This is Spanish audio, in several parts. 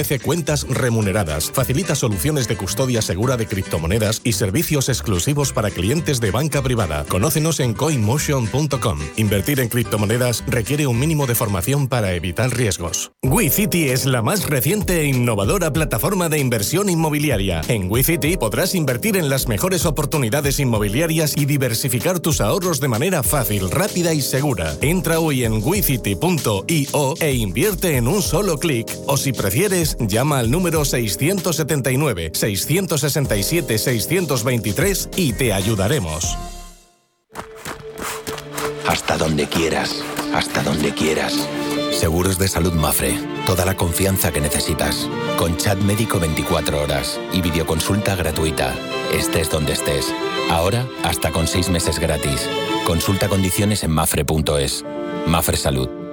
Ofrece cuentas remuneradas, facilita soluciones de custodia segura de criptomonedas y servicios exclusivos para clientes de banca privada. Conócenos en coinmotion.com. Invertir en criptomonedas requiere un mínimo de formación para evitar riesgos. WeCity es la más reciente e innovadora plataforma de inversión inmobiliaria. En WeCity podrás invertir en las mejores oportunidades inmobiliarias y diversificar tus ahorros de manera fácil, rápida y segura. Entra hoy en wecity.io e invierte en un solo clic o si prefieres llama al número 679-667-623 y te ayudaremos. Hasta donde quieras, hasta donde quieras. Seguros de salud Mafre. Toda la confianza que necesitas. Con chat médico 24 horas y videoconsulta gratuita. Estés donde estés. Ahora, hasta con 6 meses gratis. Consulta condiciones en mafre.es. Mafre Salud.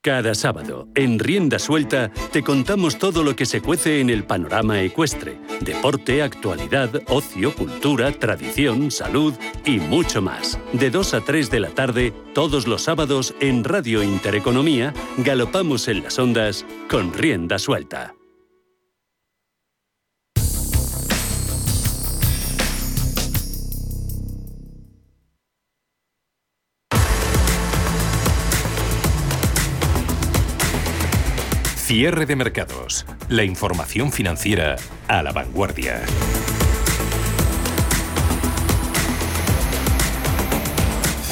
Cada sábado, en Rienda Suelta, te contamos todo lo que se cuece en el panorama ecuestre. Deporte, actualidad, ocio, cultura, tradición, salud y mucho más. De 2 a 3 de la tarde, todos los sábados, en Radio Intereconomía, galopamos en las ondas con Rienda Suelta. Cierre de mercados. La información financiera a la vanguardia.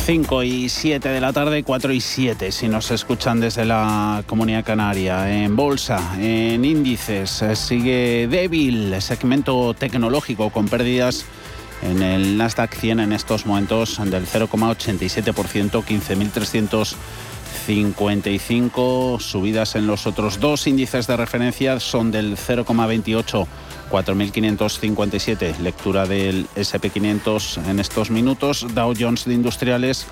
Cinco y 7 de la tarde, 4 y 7 si nos escuchan desde la Comunidad Canaria. En bolsa, en índices, eh, sigue débil segmento tecnológico con pérdidas en el Nasdaq 100 en estos momentos del 0,87%, 15.300 55 subidas en los otros dos índices de referencia son del 0,28 4.557 lectura del SP500 en estos minutos. Dow Jones de Industriales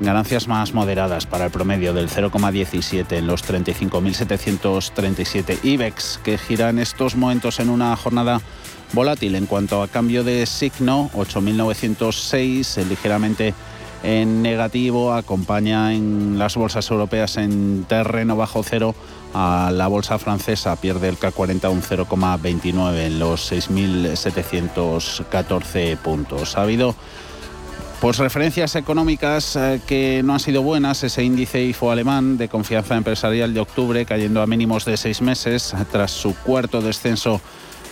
ganancias más moderadas para el promedio del 0,17 en los 35.737 IBEX que gira en estos momentos en una jornada volátil en cuanto a cambio de signo 8.906 ligeramente en negativo, acompaña en las bolsas europeas en terreno bajo cero a la bolsa francesa, pierde el K40 un 0,29 en los 6.714 puntos. Ha habido pues referencias económicas eh, que no han sido buenas, ese índice IFO alemán de confianza empresarial de octubre cayendo a mínimos de seis meses tras su cuarto descenso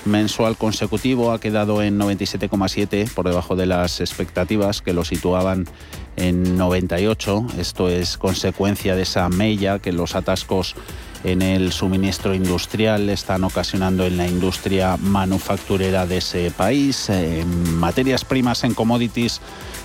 mensual consecutivo ha quedado en 97,7 por debajo de las expectativas que lo situaban en 98. Esto es consecuencia de esa mella que los atascos en el suministro industrial están ocasionando en la industria manufacturera de ese país. En materias primas, en commodities,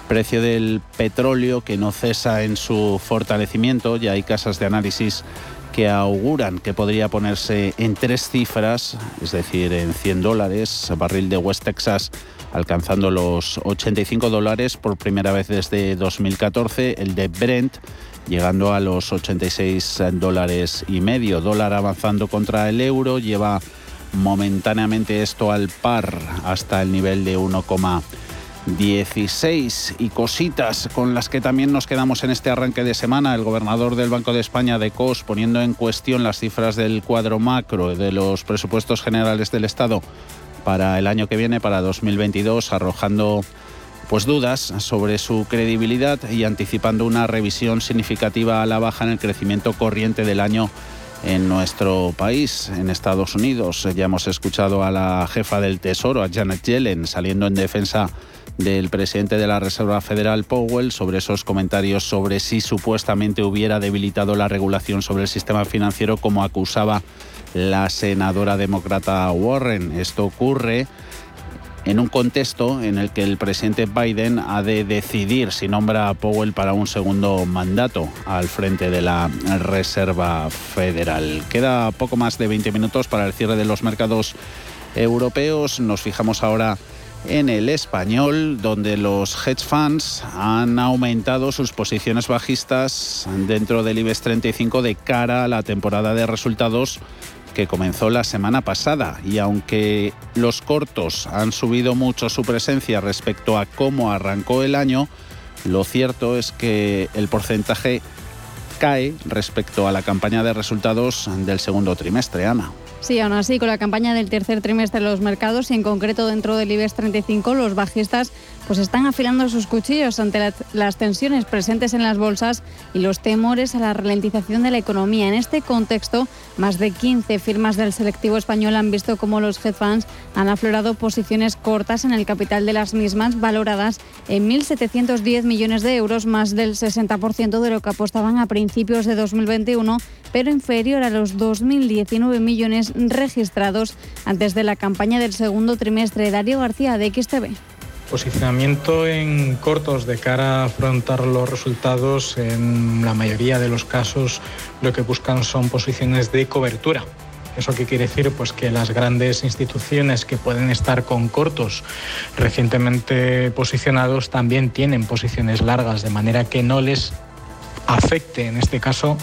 precio del petróleo que no cesa en su fortalecimiento. Ya hay casas de análisis que auguran que podría ponerse en tres cifras, es decir, en 100 dólares, barril de West Texas alcanzando los 85 dólares por primera vez desde 2014, el de Brent llegando a los 86 dólares y medio, dólar avanzando contra el euro, lleva momentáneamente esto al par hasta el nivel de 1, 16 y cositas con las que también nos quedamos en este arranque de semana. El gobernador del Banco de España, de COS, poniendo en cuestión las cifras del cuadro macro de los presupuestos generales del Estado para el año que viene, para 2022, arrojando pues dudas sobre su credibilidad y anticipando una revisión significativa a la baja en el crecimiento corriente del año en nuestro país, en Estados Unidos. Ya hemos escuchado a la jefa del Tesoro, a Janet Yellen, saliendo en defensa del presidente de la Reserva Federal Powell sobre esos comentarios sobre si supuestamente hubiera debilitado la regulación sobre el sistema financiero como acusaba la senadora demócrata Warren. Esto ocurre en un contexto en el que el presidente Biden ha de decidir si nombra a Powell para un segundo mandato al frente de la Reserva Federal. Queda poco más de 20 minutos para el cierre de los mercados europeos. Nos fijamos ahora en el español, donde los hedge funds han aumentado sus posiciones bajistas dentro del IBEX 35 de cara a la temporada de resultados que comenzó la semana pasada y aunque los cortos han subido mucho su presencia respecto a cómo arrancó el año, lo cierto es que el porcentaje cae respecto a la campaña de resultados del segundo trimestre, Ana. Sí, aún así, con la campaña del tercer trimestre de los mercados y en concreto dentro del IBEX 35, los bajistas pues están afilando sus cuchillos ante las tensiones presentes en las bolsas y los temores a la ralentización de la economía. En este contexto, más de 15 firmas del selectivo español han visto cómo los hedge funds han aflorado posiciones cortas en el capital de las mismas, valoradas en 1.710 millones de euros, más del 60% de lo que apostaban a principios de 2021, pero inferior a los 2.019 millones registrados antes de la campaña del segundo trimestre. Darío García de XTV. Posicionamiento en cortos de cara a afrontar los resultados, en la mayoría de los casos lo que buscan son posiciones de cobertura. ¿Eso qué quiere decir? Pues que las grandes instituciones que pueden estar con cortos recientemente posicionados también tienen posiciones largas, de manera que no les afecte, en este caso,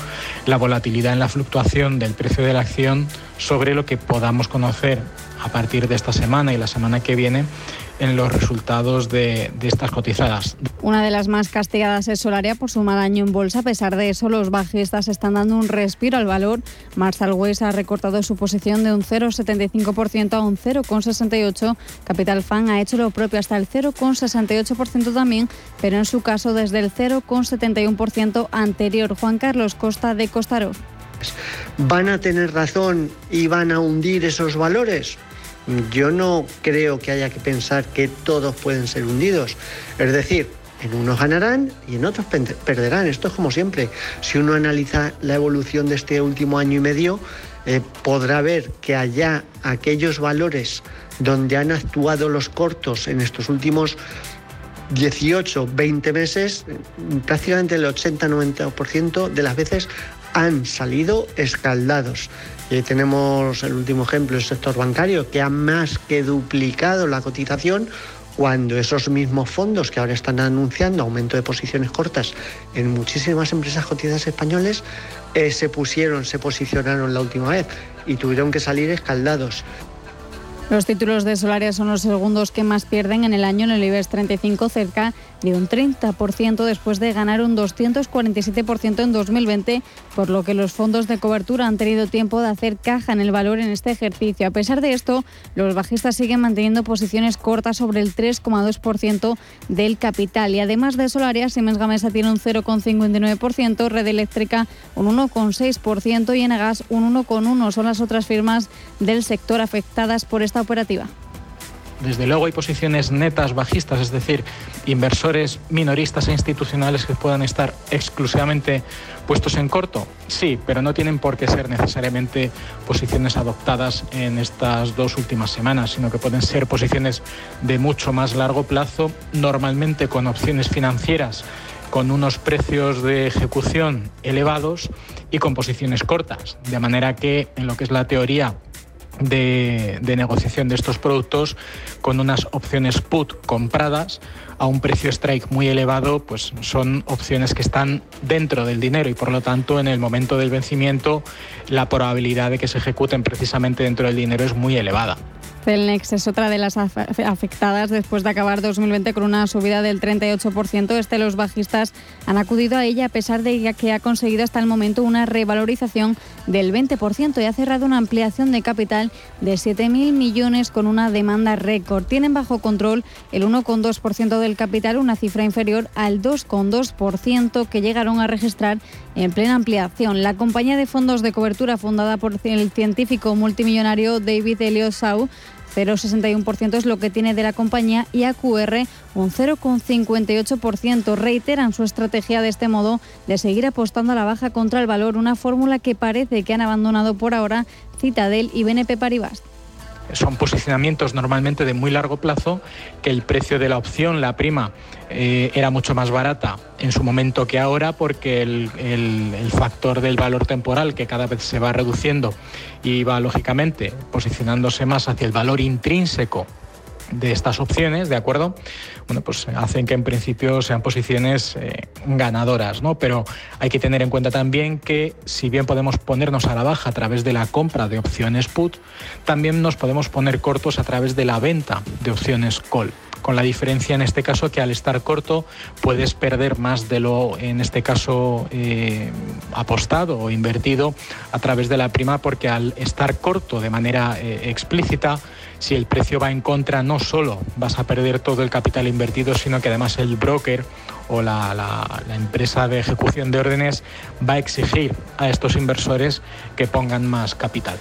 la volatilidad en la fluctuación del precio de la acción sobre lo que podamos conocer a partir de esta semana y la semana que viene en los resultados de, estas cotizadas. Una de las más castigadas es Solaria por su mal año en bolsa. A pesar de eso, los bajistas están dando un respiro al valor. Marshall Weiss ha recortado su posición de un 0,75% a un 0,68%. Capital Fan ha hecho lo propio hasta el 0,68% también, pero en su caso desde el 0,71% anterior. Juan Carlos Costa de Costaró. ¿Van a tener razón y van a hundir esos valores? Yo no creo que haya que pensar que todos pueden ser hundidos. Es decir, en unos ganarán y en otros perderán. Esto es como siempre. Si uno analiza la evolución de este último año y medio, eh, podrá ver que allá aquellos valores donde han actuado los cortos en estos últimos 18, 20 meses, prácticamente el 80-90% de las veces han salido escaldados. Y tenemos el último ejemplo, el sector bancario, que ha más que duplicado la cotización cuando esos mismos fondos que ahora están anunciando aumento de posiciones cortas en muchísimas empresas cotizadas españoles eh, se pusieron, se posicionaron la última vez y tuvieron que salir escaldados. Los títulos de Solaria son los segundos que más pierden en el año en el IBEX 35, cerca de un 30% después de ganar un 247% en 2020, por lo que los fondos de cobertura han tenido tiempo de hacer caja en el valor en este ejercicio. A pesar de esto, los bajistas siguen manteniendo posiciones cortas sobre el 3,2% del capital. Y además de Solaria, Siemens Gamesa tiene un 0,59%, Red Eléctrica un 1,6% y Enagas un 1,1%. Son las otras firmas del sector afectadas por esta operativa. Desde luego hay posiciones netas bajistas, es decir, inversores minoristas e institucionales que puedan estar exclusivamente puestos en corto. Sí, pero no tienen por qué ser necesariamente posiciones adoptadas en estas dos últimas semanas, sino que pueden ser posiciones de mucho más largo plazo, normalmente con opciones financieras con unos precios de ejecución elevados y con posiciones cortas. De manera que en lo que es la teoría de, negociación de estos productos con unas opciones put compradas a un precio strike muy elevado, pues son opciones que están dentro del dinero y por lo tanto en el momento del vencimiento la probabilidad de que se ejecuten precisamente dentro del dinero es muy elevada. Celnex es otra de las afectadas después de acabar 2020 con una subida del 38%. Este los bajistas han acudido a ella a pesar de que ha conseguido hasta el momento una revalorización del 20% y ha cerrado una ampliación de capital de 7.000 millones con una demanda récord. Tienen bajo control el 1,2% del capital, una cifra inferior al 2,2% que llegaron a registrar en plena ampliación. La compañía de fondos de cobertura fundada por el científico multimillonario David Elliott 0,61% es lo que tiene de la compañía y AQR un 0,58%. Reiteran su estrategia de este modo de seguir apostando a la baja contra el valor, una fórmula que parece que han abandonado por ahora Citadel y BNP Paribas. Son posicionamientos normalmente de muy largo plazo, que el precio de la opción, la prima, eh, era mucho más barata en su momento que ahora porque el, el, factor del valor temporal que cada vez se va reduciendo y va lógicamente posicionándose más hacia el valor intrínseco de estas opciones, ¿de acuerdo? Bueno, pues hacen que en principio sean posiciones eh, ganadoras, ¿no? Pero hay que tener en cuenta también que si bien podemos ponernos a la baja a través de la compra de opciones put, también nos podemos poner cortos a través de la venta de opciones call con la diferencia en este caso que al estar corto puedes perder más de lo en este caso eh, apostado o invertido a través de la prima porque al estar corto de manera eh, explícita si el precio va en contra, no solo vas a perder todo el capital invertido, sino que además el broker o la, empresa de ejecución de órdenes va a exigir a estos inversores que pongan más capital.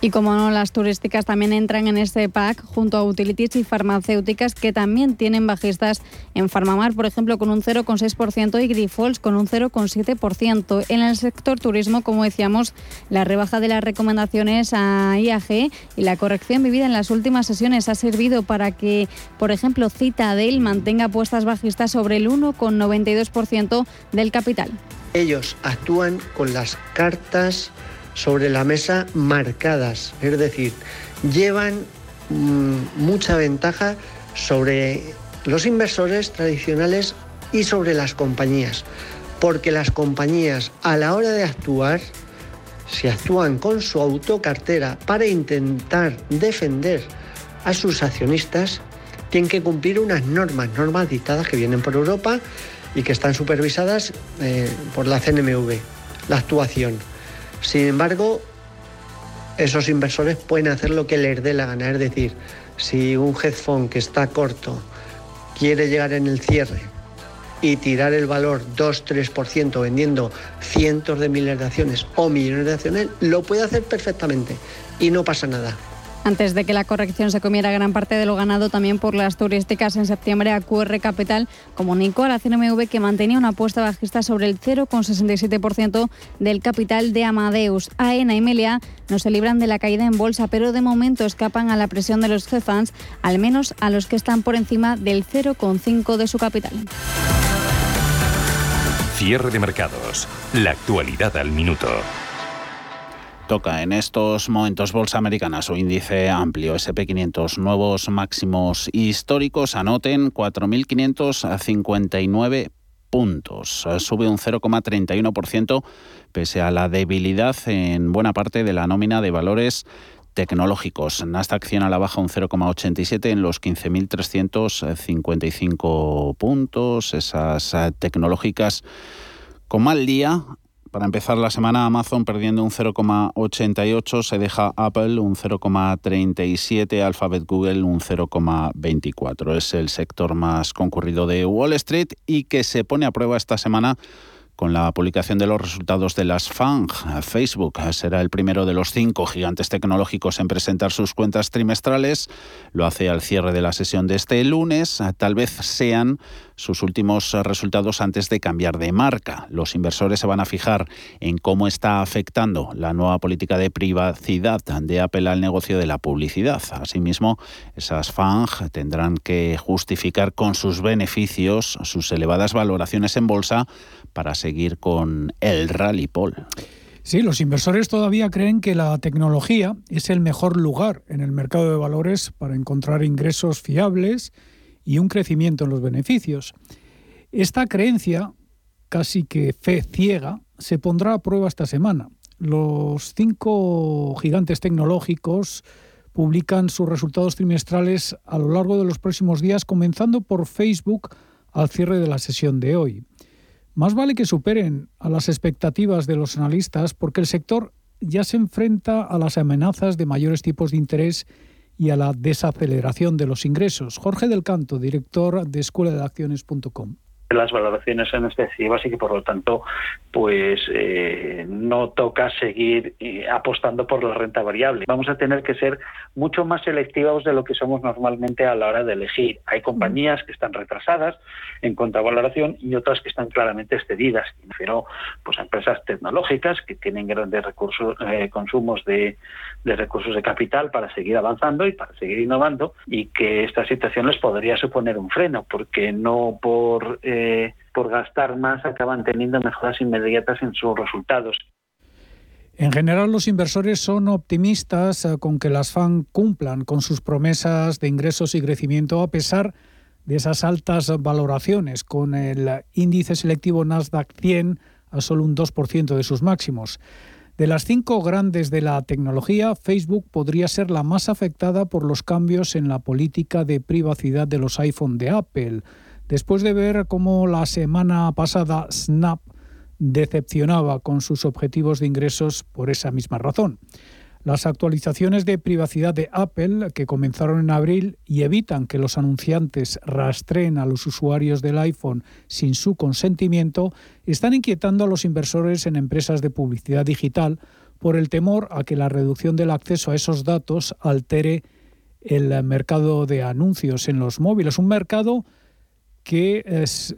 Y como no, las turísticas también entran en este pack junto a utilities y farmacéuticas que también tienen bajistas en Farmamar, por ejemplo, con un 0,6% y Grifols con un 0,7%. En el sector turismo, como decíamos, la rebaja de las recomendaciones a IAG y la corrección vivida en las últimas sesiones ha servido para que, por ejemplo, Citadel mantenga puestas bajistas sobre el 1,92% del capital. Ellos actúan con las cartas sobre la mesa marcadas, es decir, llevan mm, mucha ventaja sobre los inversores tradicionales y sobre las compañías, porque las compañías a la hora de actuar, si actúan con su autocartera para intentar defender a sus accionistas, tienen que cumplir unas normas, normas dictadas que vienen por Europa y que están supervisadas eh, por la CNMV, la actuación. Sin embargo, esos inversores pueden hacer lo que les dé la gana. Es decir, si un hedge que está corto quiere llegar en el cierre y tirar el valor 2-3% vendiendo cientos de miles de acciones o millones de acciones, lo puede hacer perfectamente y no pasa nada. Antes de que la corrección se comiera gran parte de lo ganado también por las turísticas en septiembre, AQR Capital comunicó a la CNMV que mantenía una apuesta bajista sobre el 0,67% del capital de Amadeus. AENA y Melia no se libran de la caída en bolsa, pero de momento escapan a la presión de los GFANs, al menos a los que están por encima del 0,5% de su capital. Cierre de mercados. La actualidad al minuto. Toca en estos momentos Bolsa Americana, su índice amplio SP500, nuevos máximos históricos, anoten 4.559 puntos, sube un 0,31% pese a la debilidad en buena parte de la nómina de valores tecnológicos. Nasdaq 100 a la baja un 0,87 en los 15.355 puntos. Esas tecnológicas con mal día para empezar la semana, Amazon perdiendo un 0,88, se deja Apple un 0,37, Alphabet Google un 0,24. Es el sector más concurrido de Wall Street y que se pone a prueba esta semana con la publicación de los resultados de las FANG. Facebook será el primero de los cinco gigantes tecnológicos en presentar sus cuentas trimestrales. Lo hace al cierre de la sesión de este lunes. Tal vez sean sus últimos resultados antes de cambiar de marca. Los inversores se van a fijar en cómo está afectando la nueva política de privacidad de Apple al negocio de la publicidad. Asimismo, esas FANG tendrán que justificar con sus beneficios sus elevadas valoraciones en bolsa para seguir con el rally, Paul. Sí, los inversores todavía creen que la tecnología es el mejor lugar en el mercado de valores para encontrar ingresos fiables y un crecimiento en los beneficios. Esta creencia, casi que fe ciega, se pondrá a prueba esta semana. Los cinco gigantes tecnológicos publican sus resultados trimestrales a lo largo de los próximos días, comenzando por Facebook al cierre de la sesión de hoy. Más vale que superen a las expectativas de los analistas porque el sector ya se enfrenta a las amenazas de mayores tipos de interés y a la desaceleración de los ingresos. Jorge del Canto, director de escuela de acciones.com las valoraciones son excesivas y que por lo tanto pues eh, no toca seguir eh, apostando por la renta variable. Vamos a tener que ser mucho más selectivos de lo que somos normalmente a la hora de elegir. Hay compañías que están retrasadas en contravaloración y otras que están claramente excedidas. Pero pues a empresas tecnológicas que tienen grandes recursos, eh, consumos de, de recursos de capital para seguir avanzando y para seguir innovando y que esta situación les podría suponer un freno porque no por por gastar más acaban teniendo mejoras inmediatas en sus resultados. En general, los inversores son optimistas eh, con que las FAN cumplan con sus promesas de ingresos y crecimiento a pesar de esas altas valoraciones, con el índice selectivo Nasdaq 100 a solo un 2% de sus máximos. De las cinco grandes de la tecnología, Facebook podría ser la más afectada por los cambios en la política de privacidad de los iPhone de Apple después de ver cómo la semana pasada Snap decepcionaba con sus objetivos de ingresos por esa misma razón. Las actualizaciones de privacidad de Apple, que comenzaron en abril y evitan que los anunciantes rastreen a los usuarios del iPhone sin su consentimiento, están inquietando a los inversores en empresas de publicidad digital por el temor a que la reducción del acceso a esos datos altere el mercado de anuncios en los móviles, un mercado que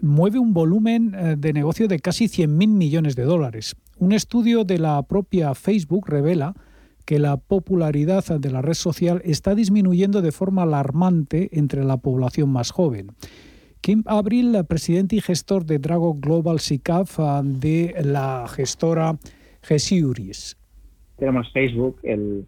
mueve un volumen eh, de negocio de casi 100.000 millones de dólares. Un estudio de la propia Facebook revela que la popularidad de la red social está disminuyendo de forma alarmante entre la población más joven. Kim Abril, presidente y gestor de Drago Global SICAF de la gestora Gesiuris tenemos Facebook.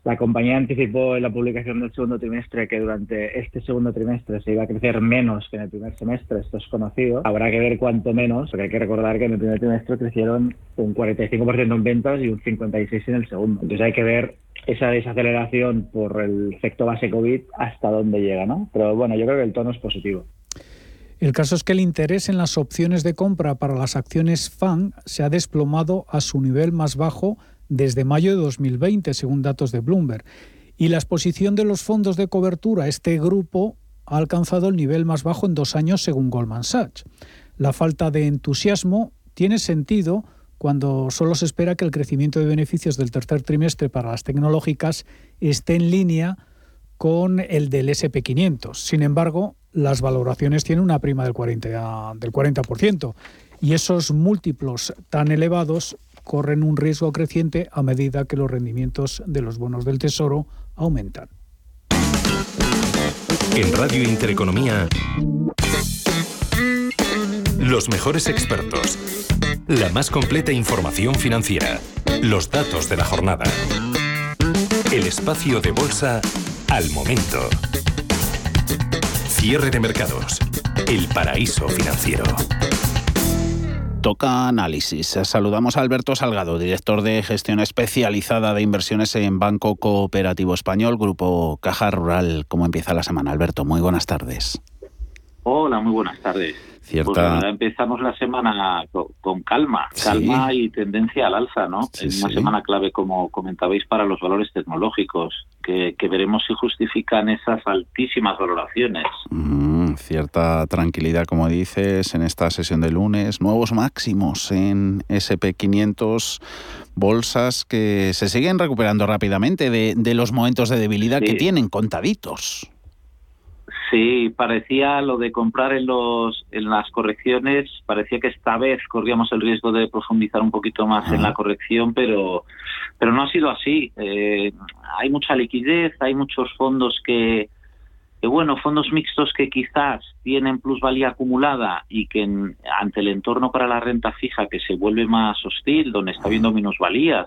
la compañía anticipó en la publicación del segundo trimestre que durante este segundo trimestre se iba a crecer menos que en el primer semestre. Esto es conocido. Habrá que ver cuánto menos, porque hay que recordar que en el primer trimestre crecieron un 45% en ventas y un 56% en el segundo. Entonces hay que ver esa desaceleración por el efecto base COVID hasta dónde llega, ¿no? Pero bueno, yo creo que el tono es positivo. El caso es que el interés en las opciones de compra para las acciones FAN se ha desplomado a su nivel más bajo desde mayo de 2020, según datos de Bloomberg. Y la exposición de los fondos de cobertura a este grupo ha alcanzado el nivel más bajo en dos años, según Goldman Sachs. La falta de entusiasmo tiene sentido cuando solo se espera que el crecimiento de beneficios del tercer trimestre para las tecnológicas esté en línea con el del SP500. Sin embargo, las valoraciones tienen una prima del 40%, del 40% y esos múltiplos tan elevados corren un riesgo creciente a medida que los rendimientos de los bonos del Tesoro aumentan. En Radio Intereconomía, los mejores expertos, la más completa información financiera, los datos de la jornada, el espacio de bolsa al momento. Cierre de mercados, el paraíso financiero. Toca análisis. Saludamos a Alberto Salgado, director de gestión especializada de inversiones en Banco Cooperativo Español, Grupo Caja Rural. ¿Cómo empieza la semana, Alberto? Muy buenas tardes. Hola, muy buenas tardes. Cierta... Pues empezamos la semana con, calma, calma y tendencia al alza, ¿no? es una semana clave, como comentabais, para los valores tecnológicos, que, veremos si justifican esas altísimas valoraciones. Mm, cierta tranquilidad, como dices, en esta sesión de lunes. Nuevos máximos en SP500, bolsas que se siguen recuperando rápidamente de, los momentos de debilidad que tienen contaditos. Sí, parecía lo de comprar en los en las correcciones, parecía que esta vez corríamos el riesgo de profundizar un poquito más en la corrección, pero pero no ha sido así. Eh, hay mucha liquidez, hay muchos fondos que, que, bueno, fondos mixtos que quizás tienen plusvalía acumulada y que ante el entorno para la renta fija que se vuelve más hostil, donde está habiendo minusvalías,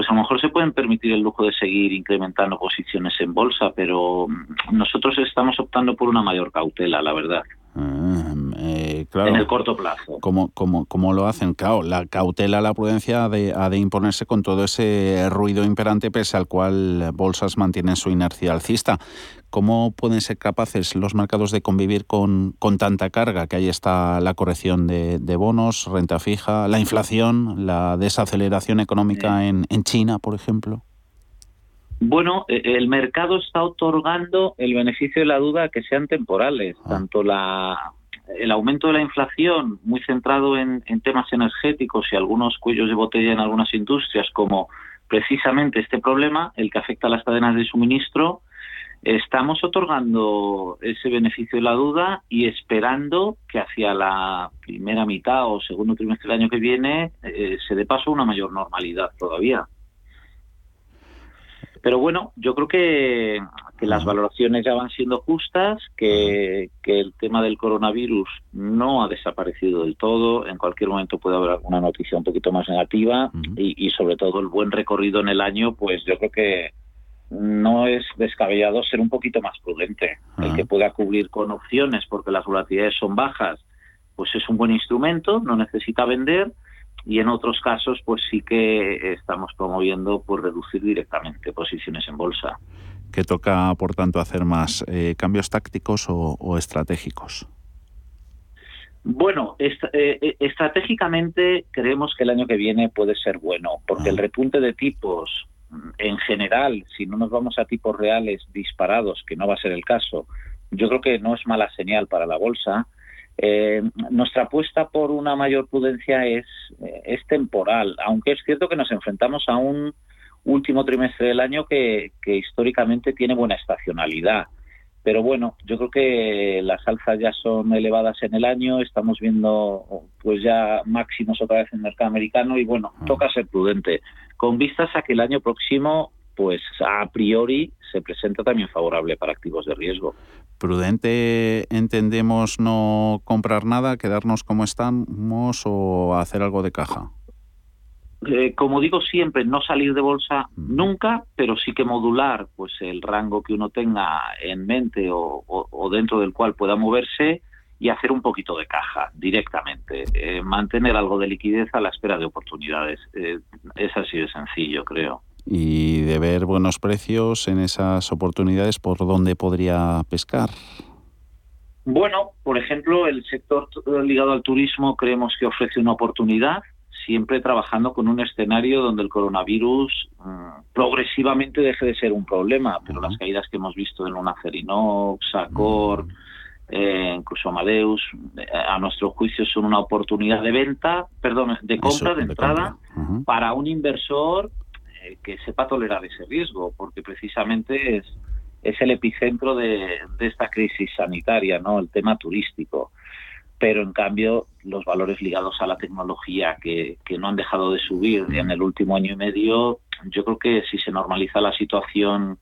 pues a lo mejor se pueden permitir el lujo de seguir incrementando posiciones en bolsa, pero nosotros estamos optando por una mayor cautela, la verdad. Ah, eh, en el corto plazo. ¿Cómo, cómo, lo hacen? Claro, la cautela, la prudencia ha de, de, imponerse con todo ese ruido imperante pese al cual bolsas mantienen su inercia alcista. ¿Cómo pueden ser capaces los mercados de convivir con, con tanta carga? Que ahí está la corrección de, bonos, renta fija, la inflación, la desaceleración económica en, en China, por ejemplo. Bueno, e, el mercado está otorgando el beneficio de la duda que sean temporales, ah. tanto la el aumento de la inflación, muy centrado en, temas energéticos y algunos cuellos de botella en algunas industrias, como precisamente este problema, el que afecta a las cadenas de suministro, estamos otorgando ese beneficio de la duda y esperando que hacia la primera mitad o segundo trimestre del año que viene eh, se dé paso a una mayor normalidad todavía. Pero bueno, yo creo que, las valoraciones ya van siendo justas, que, el tema del coronavirus no ha desaparecido del todo, en cualquier momento puede haber alguna noticia un poquito más negativa y, y sobre todo el buen recorrido en el año, pues yo creo que no es descabellado ser un poquito más prudente. El que pueda cubrir con opciones porque las volatilidades son bajas, pues es un buen instrumento, no necesita vender y en otros casos pues sí que estamos promoviendo por reducir directamente posiciones en bolsa. ¿Qué toca, por tanto, hacer más? Eh, ¿Cambios tácticos o, estratégicos? Bueno, eh, eh, estratégicamente creemos que el año que viene puede ser bueno, porque el repunte de tipos mm, en general, si no nos vamos a tipos reales disparados, que no va a ser el caso, yo creo que no es mala señal para la bolsa. Eh, nuestra apuesta por una mayor prudencia es, eh, es temporal, aunque es cierto que nos enfrentamos a un último trimestre del año que, históricamente tiene buena estacionalidad. Pero bueno, yo creo que las alzas ya son elevadas en el año, estamos viendo pues ya máximos otra vez en el mercado americano y bueno, ah. toca ser prudente, con vistas a que el año próximo pues a priori se presenta también favorable para activos de riesgo. Prudente entendemos no comprar nada, quedarnos como estamos o hacer algo de caja. Eh, como digo siempre, no salir de bolsa nunca, pero sí que modular pues el rango que uno tenga en mente o, dentro del cual pueda moverse y hacer un poquito de caja directamente. Eh, mantener algo de liquidez a la espera de oportunidades. Eh, es así de sencillo, creo y de ver buenos precios en esas oportunidades, ¿por dónde podría pescar? Bueno, por ejemplo, el sector ligado al turismo creemos que ofrece una oportunidad, siempre trabajando con un escenario donde el coronavirus mm, progresivamente deje de ser un problema, pero las caídas que hemos visto en una Cerinox, Accor, eh, incluso Amadeus, eh, a nuestro juicio son una oportunidad de venta, perdón, de compra, de, entrada, para un inversor eh, que sepa tolerar ese riesgo, porque precisamente es, es el epicentro de, esta crisis sanitaria, ¿no? El tema turístico. Pero en cambio, los valores ligados a la tecnología que, que no han dejado de subir en el último año y medio, yo creo que si se normaliza la situación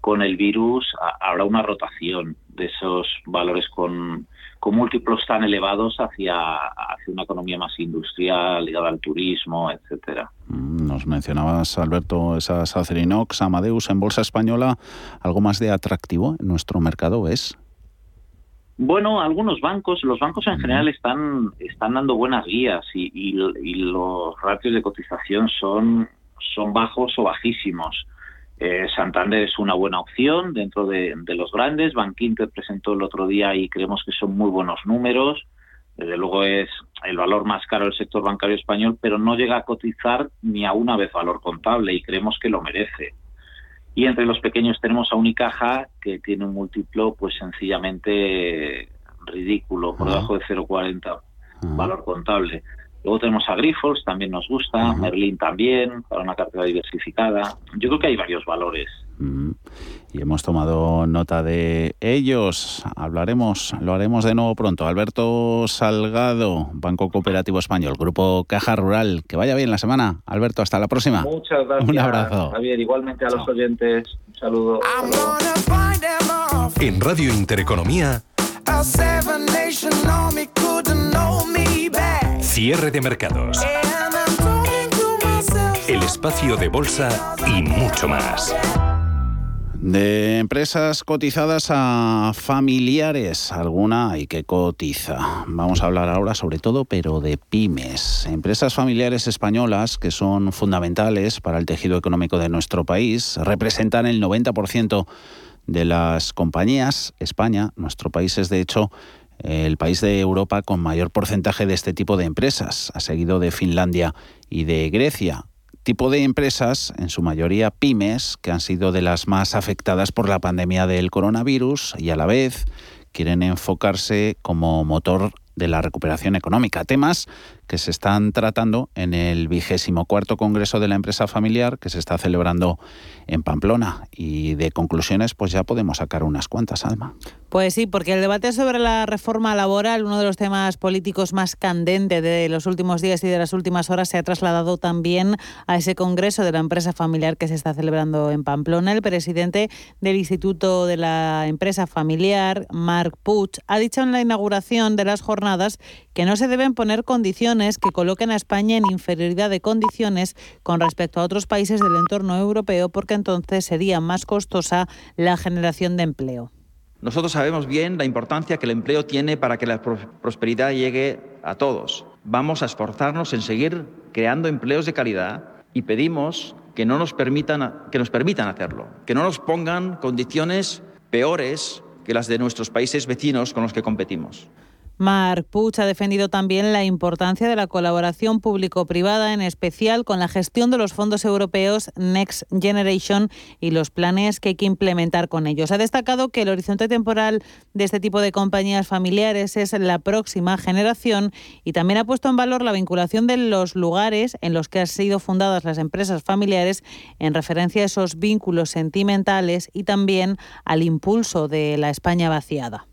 con el virus, habrá una rotación de esos valores con, con múltiplos tan elevados hacia, hacia una economía más industrial, ligada al turismo, etcétera. Mm, nos mencionabas, Alberto, esas Acerinox, Amadeus en bolsa española, ¿algo más de atractivo en nuestro mercado es? Bueno, algunos bancos, los bancos en general están, están dando buenas guías y, y los ratios de cotización son, son bajos o bajísimos. Eh, Santander es una buena opción dentro de, los grandes. Bankinter presentó el otro día y creemos que son muy buenos números. Desde luego es el valor más caro del sector bancario español, pero no llega a cotizar ni a una vez valor contable y creemos que lo merece. Y entre los pequeños tenemos a Unicaja, que tiene un múltiplo pues sencillamente ridículo, por debajo de 0,40 valor contable. Luego tenemos a Grifols, también nos gusta, Merlin también, para una cartera diversificada. Yo creo que hay varios valores. Y hemos tomado nota de ellos. Hablaremos, lo haremos de nuevo pronto. Alberto Salgado, Banco Cooperativo Español, Grupo Caja Rural. Que vaya bien la semana. Alberto, hasta la próxima. Muchas gracias. Un abrazo. Javier, igualmente a los oyentes. Un saludo. En Radio Intereconomía. Cierre de mercados. El espacio de bolsa y mucho más. De empresas cotizadas a familiares, alguna hay que cotiza. Vamos a hablar ahora sobre todo, pero de pymes. Empresas familiares españolas que son fundamentales para el tejido económico de nuestro país, representan el 90% de las compañías. España, nuestro país es de hecho el país de Europa con mayor porcentaje de este tipo de empresas, ha seguido de Finlandia y de Grecia. Tipo de empresas, en su mayoría pymes, que han sido de las más afectadas por la pandemia del coronavirus y a la vez quieren enfocarse como motor de la recuperación económica. Temas que se están tratando en el vigésimo cuarto Congreso de la Empresa Familiar que se está celebrando en Pamplona. Y de conclusiones, pues ya podemos sacar unas cuantas, Alma. Pues sí, porque el debate sobre la reforma laboral, uno de los temas políticos más candentes de los últimos días y de las últimas horas, se ha trasladado también a ese Congreso de la Empresa Familiar que se está celebrando en Pamplona. El presidente del Instituto de la Empresa Familiar, Marc Puig, ha dicho en la inauguración de las jornadas que no se deben poner condiciones que coloquen a España en inferioridad de condiciones con respecto a otros países del entorno europeo, porque entonces sería más costosa la generación de empleo. Nosotros sabemos bien la importancia que el empleo tiene para que la prosperidad llegue a todos. Vamos a esforzarnos en seguir creando empleos de calidad y pedimos que, no nos, permitan, que nos permitan hacerlo, que no nos pongan condiciones peores que las de nuestros países vecinos con los que competimos. Marc Puig ha defendido también la importancia de la colaboración público-privada, en especial con la gestión de los fondos europeos Next Generation y los planes que hay que implementar con ellos. Ha destacado que el horizonte temporal de este tipo de compañías familiares es la próxima generación y también ha puesto en valor la vinculación de los lugares en los que han sido fundadas las empresas familiares en referencia a esos vínculos sentimentales y también al impulso de la España vaciada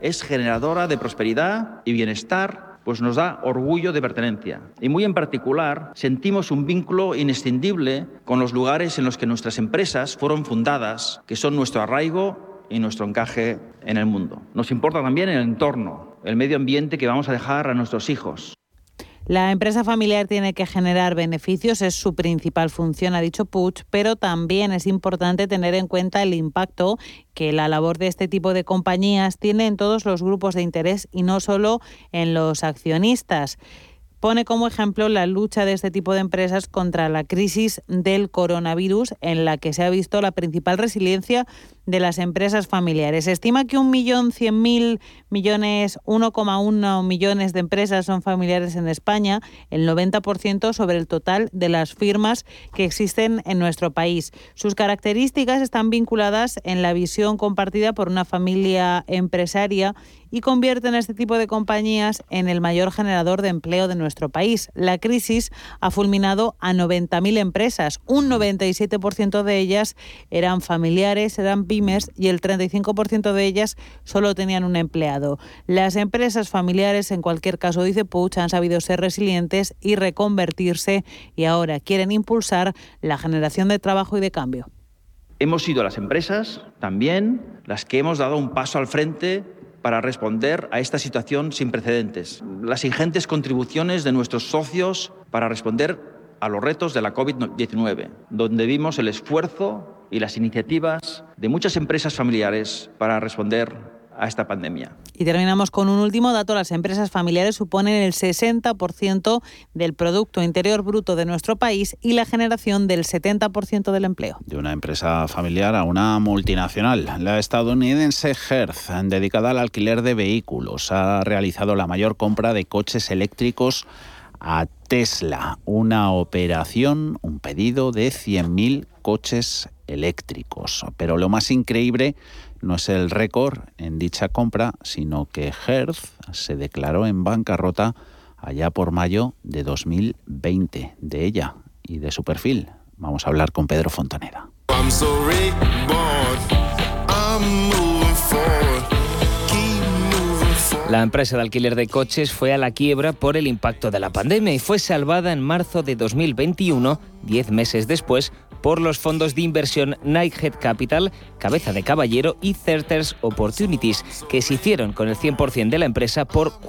es generadora de prosperidad y bienestar, pues nos da orgullo de pertenencia. Y muy en particular, sentimos un vínculo inescindible con los lugares en los que nuestras empresas fueron fundadas, que son nuestro arraigo y nuestro encaje en el mundo. Nos importa también el entorno, el medio ambiente que vamos a dejar a nuestros hijos. La empresa familiar tiene que generar beneficios, es su principal función, ha dicho Puig, pero también es importante tener en cuenta el impacto que la labor de este tipo de compañías tiene en todos los grupos de interés y no solo en los accionistas. Pone como ejemplo la lucha de este tipo de empresas contra la crisis del coronavirus, en la que se ha visto la principal resiliencia de las empresas familiares. Se estima que un millón cien mil millones, 1,1 millones de empresas son familiares en España, el 90% sobre el total de las firmas que existen en nuestro país. Sus características están vinculadas en la visión compartida por una familia empresaria y convierten a este tipo de compañías en el mayor generador de empleo de nuestro país. La crisis ha fulminado a 90.000 empresas, un 97% de ellas eran familiares, eran y el 35% de ellas solo tenían un empleado. Las empresas familiares, en cualquier caso, dice Puch, han sabido ser resilientes y reconvertirse y ahora quieren impulsar la generación de trabajo y de cambio. Hemos sido las empresas también las que hemos dado un paso al frente para responder a esta situación sin precedentes. Las ingentes contribuciones de nuestros socios para responder a los retos de la COVID-19, donde vimos el esfuerzo y las iniciativas de muchas empresas familiares para responder a esta pandemia. Y terminamos con un último dato. Las empresas familiares suponen el 60% del Producto Interior Bruto de nuestro país y la generación del 70% del empleo. De una empresa familiar a una multinacional. La estadounidense Hertz, dedicada al alquiler de vehículos, ha realizado la mayor compra de coches eléctricos a Tesla. Una operación, un pedido de 100.000 coches eléctricos. Pero lo más increíble no es el récord en dicha compra, sino que Hertz se declaró en bancarrota allá por mayo de 2020. De ella y de su perfil vamos a hablar con Pedro Fontaneda. La empresa de alquiler de coches fue a la quiebra por el impacto de la pandemia y fue salvada en marzo de 2021, diez meses después, por los fondos de inversión Nighthead Capital, Cabeza de Caballero y Certers Opportunities, que se hicieron con el 100% de la empresa por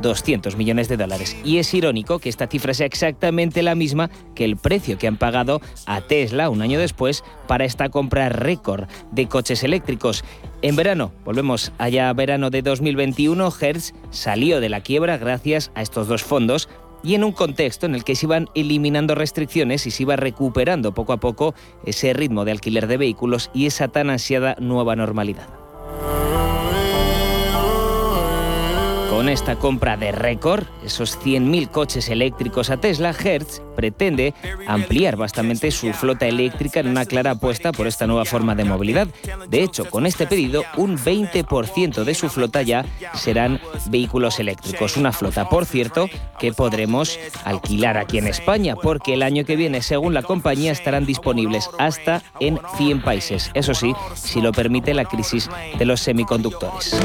4.200 millones de dólares. Y es irónico que esta cifra sea exactamente la misma que el precio que han pagado a Tesla un año después para esta compra récord de coches eléctricos. En verano, volvemos allá a verano de 2021, Hertz salió de la quiebra gracias a estos dos fondos y en un contexto en el que se iban eliminando restricciones y se iba recuperando poco a poco ese ritmo de alquiler de vehículos y esa tan ansiada nueva normalidad. Con esta compra de récord, esos 100.000 coches eléctricos a Tesla, Hertz pretende ampliar bastante su flota eléctrica en una clara apuesta por esta nueva forma de movilidad. De hecho, con este pedido, un 20% de su flota ya serán vehículos eléctricos. Una flota, por cierto, que podremos alquilar aquí en España, porque el año que viene, según la compañía, estarán disponibles hasta en 100 países. Eso sí, si lo permite la crisis de los semiconductores.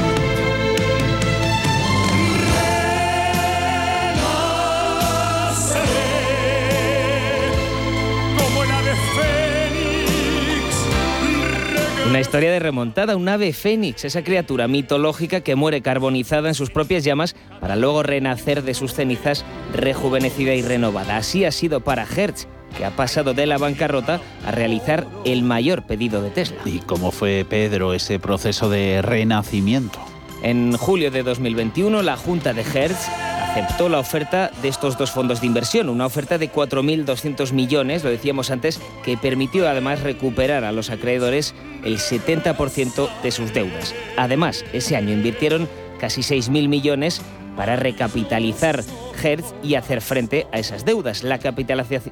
Una historia de remontada, un ave fénix, esa criatura mitológica que muere carbonizada en sus propias llamas para luego renacer de sus cenizas rejuvenecida y renovada. Así ha sido para Hertz, que ha pasado de la bancarrota a realizar el mayor pedido de Tesla. ¿Y cómo fue, Pedro, ese proceso de renacimiento? En julio de 2021, la Junta de Hertz aceptó la oferta de estos dos fondos de inversión, una oferta de 4.200 millones, lo decíamos antes, que permitió además recuperar a los acreedores el 70% de sus deudas. Además, ese año invirtieron casi 6.000 millones para recapitalizar Hertz y hacer frente a esas deudas. La,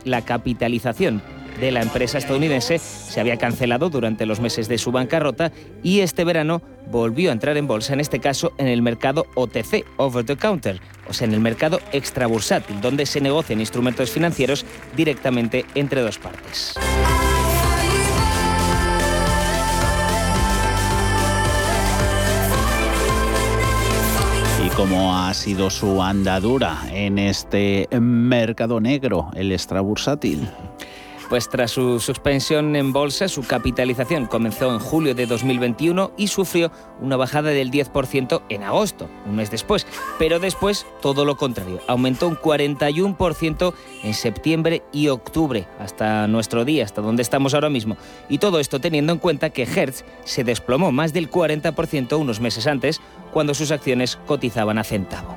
la capitalización de la empresa estadounidense se había cancelado durante los meses de su bancarrota y este verano volvió a entrar en bolsa, en este caso en el mercado OTC, Over the Counter, o sea, en el mercado extrabursátil, donde se negocian instrumentos financieros directamente entre dos partes. ¿Y cómo ha sido su andadura en este mercado negro, el extrabursátil? Pues tras su suspensión en bolsa, su capitalización comenzó en julio de 2021 y sufrió una bajada del 10% en agosto, un mes después. Pero después, todo lo contrario, aumentó un 41% en septiembre y octubre, hasta nuestro día, hasta donde estamos ahora mismo. Y todo esto teniendo en cuenta que Hertz se desplomó más del 40% unos meses antes, cuando sus acciones cotizaban a centavo.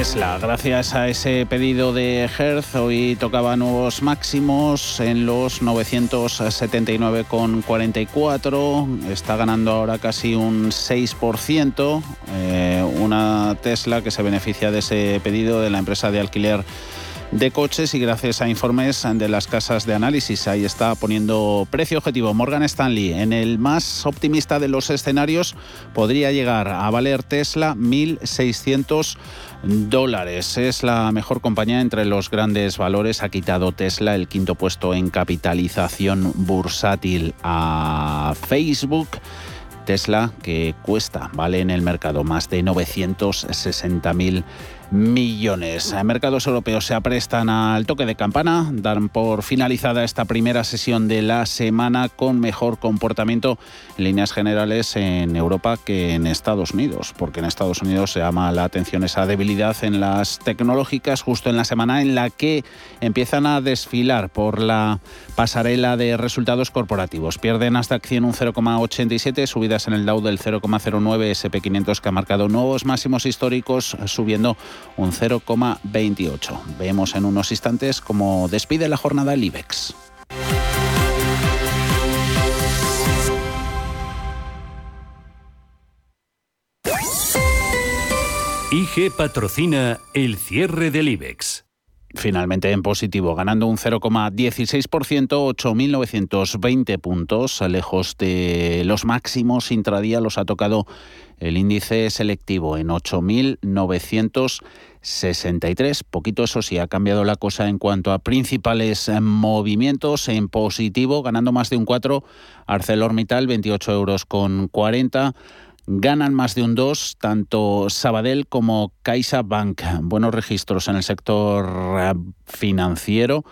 Tesla, gracias a ese pedido de Hertz, hoy tocaba nuevos máximos en los 979,44. Está ganando ahora casi un 6%. Eh, una Tesla que se beneficia de ese pedido de la empresa de alquiler de coches y gracias a informes de las casas de análisis. Ahí está poniendo precio objetivo. Morgan Stanley, en el más optimista de los escenarios, podría llegar a valer Tesla 1.600 dólares. Es la mejor compañía entre los grandes valores. Ha quitado Tesla el quinto puesto en capitalización bursátil a Facebook. Tesla que cuesta, vale en el mercado más de 960 mil millones. Mercados europeos se aprestan al toque de campana, dan por finalizada esta primera sesión de la semana con mejor comportamiento en líneas generales en Europa que en Estados Unidos, porque en Estados Unidos se llama la atención esa debilidad en las tecnológicas justo en la semana en la que empiezan a desfilar por la pasarela de resultados corporativos. Pierden hasta 100 un 0,87, subidas en el Dow del 0,09, SP500 que ha marcado nuevos máximos históricos, subiendo un 0,28. Vemos en unos instantes cómo despide la jornada el IBEX. IG patrocina el cierre del IBEX. Finalmente en positivo, ganando un 0,16%, 8.920 puntos, lejos de los máximos intradía, los ha tocado el índice selectivo en 8.963. Poquito eso sí, ha cambiado la cosa en cuanto a principales movimientos en positivo, ganando más de un 4, ArcelorMittal 28 euros con 40 ganan más de un 2 tanto Sabadell como CaixaBank. Buenos registros en el sector eh, financiero.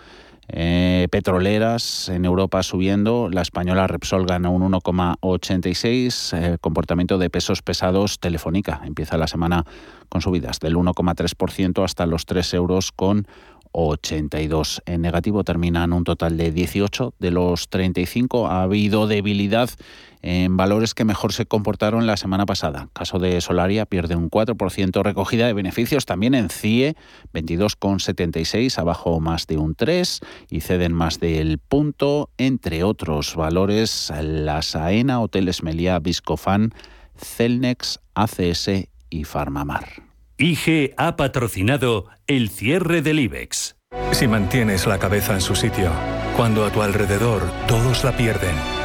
Eh, petroleras en Europa subiendo, la española Repsol gana un 1,86, eh, comportamiento de pesos pesados Telefónica, empieza la semana con subidas del 1,3% hasta los 3 euros con 82. En negativo terminan un total de 18 de los 35. Ha habido debilidad en valores que mejor se comportaron la semana pasada. Caso de Solaria pierde un 4%, recogida de beneficios también en CIE, 22,76, abajo más de un 3 y ceden más del punto, entre otros valores, la Saena, Hoteles Meliá, Viscofan, Celnex, ACS y Farmamar. IG ha patrocinado el cierre del IBEX. Si mantienes la cabeza en su sitio, cuando a tu alrededor todos la pierden,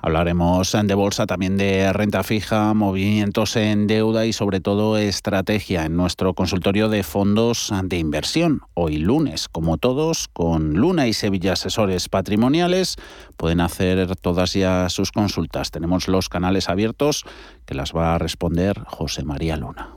Hablaremos de bolsa, también de renta fija, movimientos en deuda y sobre todo estrategia en nuestro consultorio de fondos de inversión. Hoy lunes, como todos, con Luna y Sevilla Asesores Patrimoniales, pueden hacer todas ya sus consultas. Tenemos los canales abiertos que las va a responder José María Luna.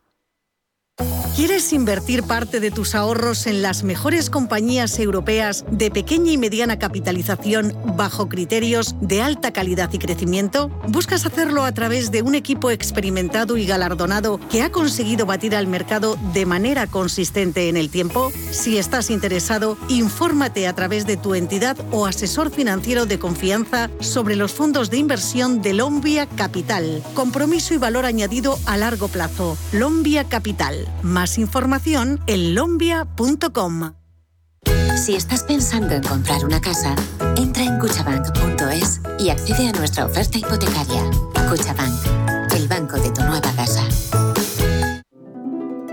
¿Quieres invertir parte de tus ahorros en las mejores compañías europeas de pequeña y mediana capitalización bajo criterios de alta calidad y crecimiento? ¿Buscas hacerlo a través de un equipo experimentado y galardonado que ha conseguido batir al mercado de manera consistente en el tiempo? Si estás interesado, infórmate a través de tu entidad o asesor financiero de confianza sobre los fondos de inversión de Lombia Capital. Compromiso y valor añadido a largo plazo. Lombia Capital. Información en lombia.com. Si estás pensando en comprar una casa, entra en cuchabank.es y accede a nuestra oferta hipotecaria. Cuchabank, el banco de tu nueva casa.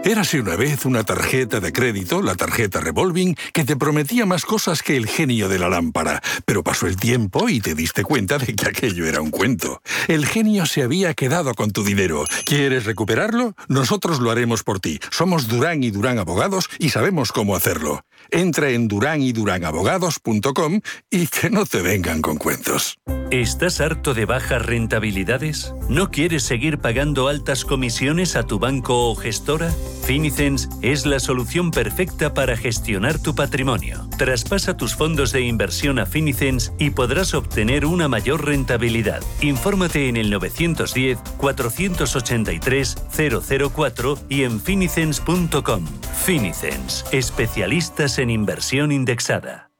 Érase una vez una tarjeta de crédito, la tarjeta revolving, que te prometía más cosas que el genio de la lámpara. Pero pasó el tiempo y te diste cuenta de que aquello era un cuento. El genio se había quedado con tu dinero. ¿Quieres recuperarlo? Nosotros lo haremos por ti. Somos Durán y Durán Abogados y sabemos cómo hacerlo. Entra en durán y duranabogados.com y que no te vengan con cuentos. ¿Estás harto de bajas rentabilidades? ¿No quieres seguir pagando altas comisiones a tu banco o gestora? Finicens es la solución perfecta para gestionar tu patrimonio. Traspasa tus fondos de inversión a Finicens y podrás obtener una mayor rentabilidad. Infórmate en el 910 483 004 y en finicens.com. Finicens, especialistas en inversión indexada.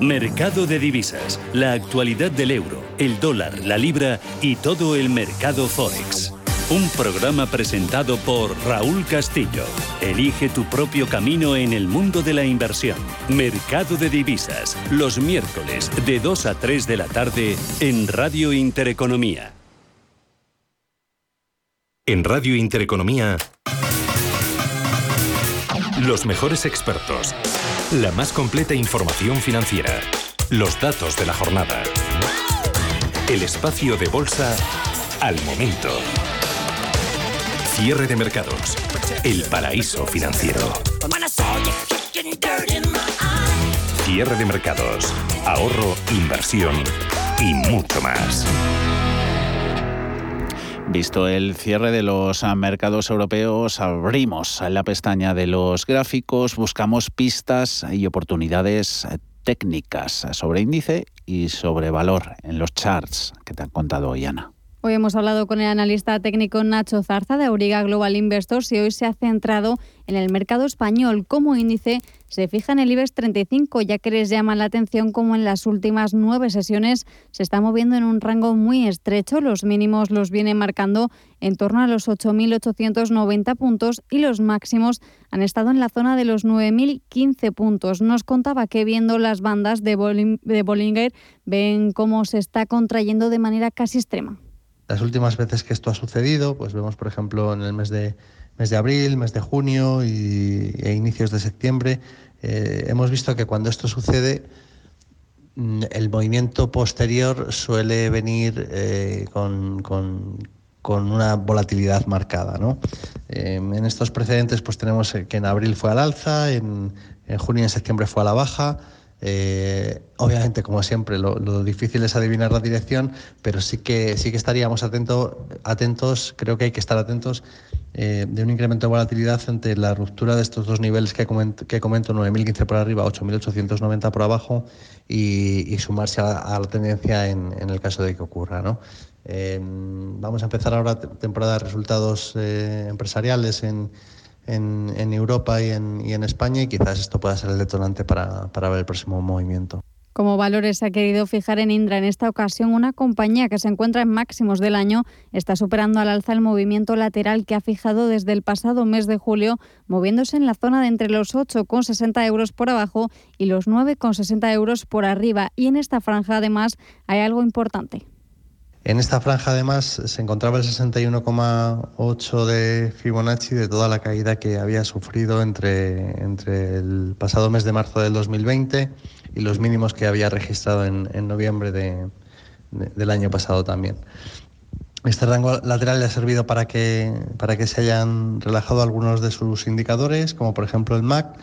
Mercado de divisas, la actualidad del euro, el dólar, la libra y todo el mercado forex. Un programa presentado por Raúl Castillo. Elige tu propio camino en el mundo de la inversión. Mercado de divisas, los miércoles de 2 a 3 de la tarde en Radio Intereconomía. En Radio Intereconomía, los mejores expertos, la más completa información financiera, los datos de la jornada, el espacio de bolsa al momento. Cierre de mercados. El paraíso financiero. Cierre de mercados. Ahorro, inversión y mucho más. Visto el cierre de los mercados europeos, abrimos la pestaña de los gráficos, buscamos pistas y oportunidades técnicas sobre índice y sobre valor en los charts que te han contado hoy. Hoy hemos hablado con el analista técnico Nacho Zarza de Auriga Global Investors y hoy se ha centrado en el mercado español. Como índice se fija en el IBEX 35, ya que les llama la atención como en las últimas nueve sesiones se está moviendo en un rango muy estrecho. Los mínimos los viene marcando en torno a los 8.890 puntos y los máximos han estado en la zona de los 9.015 puntos. Nos contaba que viendo las bandas de Bollinger ven cómo se está contrayendo de manera casi extrema. Las últimas veces que esto ha sucedido, pues vemos, por ejemplo, en el mes de mes de abril, mes de junio y, e inicios de septiembre, eh, hemos visto que cuando esto sucede, mm, el movimiento posterior suele venir eh, con, una volatilidad marcada. en estos precedentes pues tenemos que en abril fue al alza, en junio y en septiembre fue a la baja. Eh, obviamente, como siempre, lo, difícil es adivinar la dirección, pero sí que, sí que estaríamos atento, atentos, creo que hay que estar atentos eh, de un incremento de volatilidad entre la ruptura de estos dos niveles que comento, que comento 9.015 por arriba, 8.890 por abajo, y, sumarse a, la tendencia en, el caso de que ocurra. ¿no? Eh, vamos a empezar ahora temporada de resultados empresariales en en, Europa y en, y en, España y quizás esto pueda ser el detonante para, ver el próximo movimiento. Como valores se ha querido fijar en Indra en esta ocasión, una compañía que se encuentra en máximos del año está superando al alza el movimiento lateral que ha fijado desde el pasado mes de julio, moviéndose en la zona de entre los 8,60 euros por abajo y los 9,60 euros por arriba. Y en esta franja además hay algo importante. En esta franja además se encontraba el 61,8 de Fibonacci de toda la caída que había sufrido entre, entre el pasado mes de marzo del 2020 y los mínimos que había registrado en, noviembre del año pasado también. Este rango lateral le ha servido para que, para que se hayan relajado algunos de sus indicadores, como por ejemplo el MAC,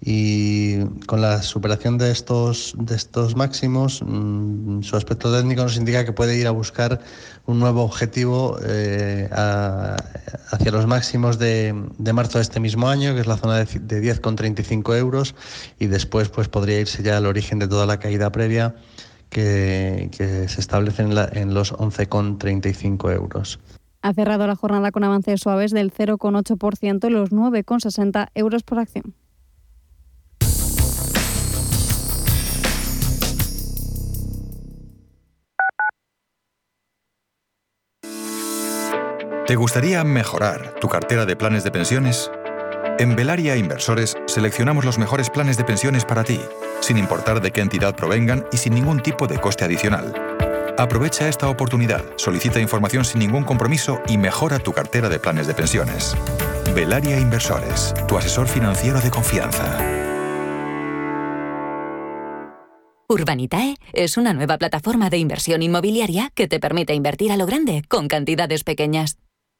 y con la superación de estos, de estos máximos, mm, su aspecto técnico nos indica que puede ir a buscar un nuevo objetivo eh, hacia los máximos de, de, marzo de este mismo año, que es la zona de, de 10,35 euros, y después pues, podría irse ya al origen de toda la caída previa que, que se establece en, la, en los 11,35 euros. Ha cerrado la jornada con avances suaves del 0,8% y los 9,60 euros por acción. ¿Te gustaría mejorar tu cartera de planes de pensiones? En Velaria Inversores seleccionamos los mejores planes de pensiones para ti, sin importar de qué entidad provengan y sin ningún tipo de coste adicional. Aprovecha esta oportunidad, solicita información sin ningún compromiso y mejora tu cartera de planes de pensiones. Velaria Inversores, tu asesor financiero de confianza. Urbanitae es una nueva plataforma de inversión inmobiliaria que te permite invertir a lo grande con cantidades pequeñas.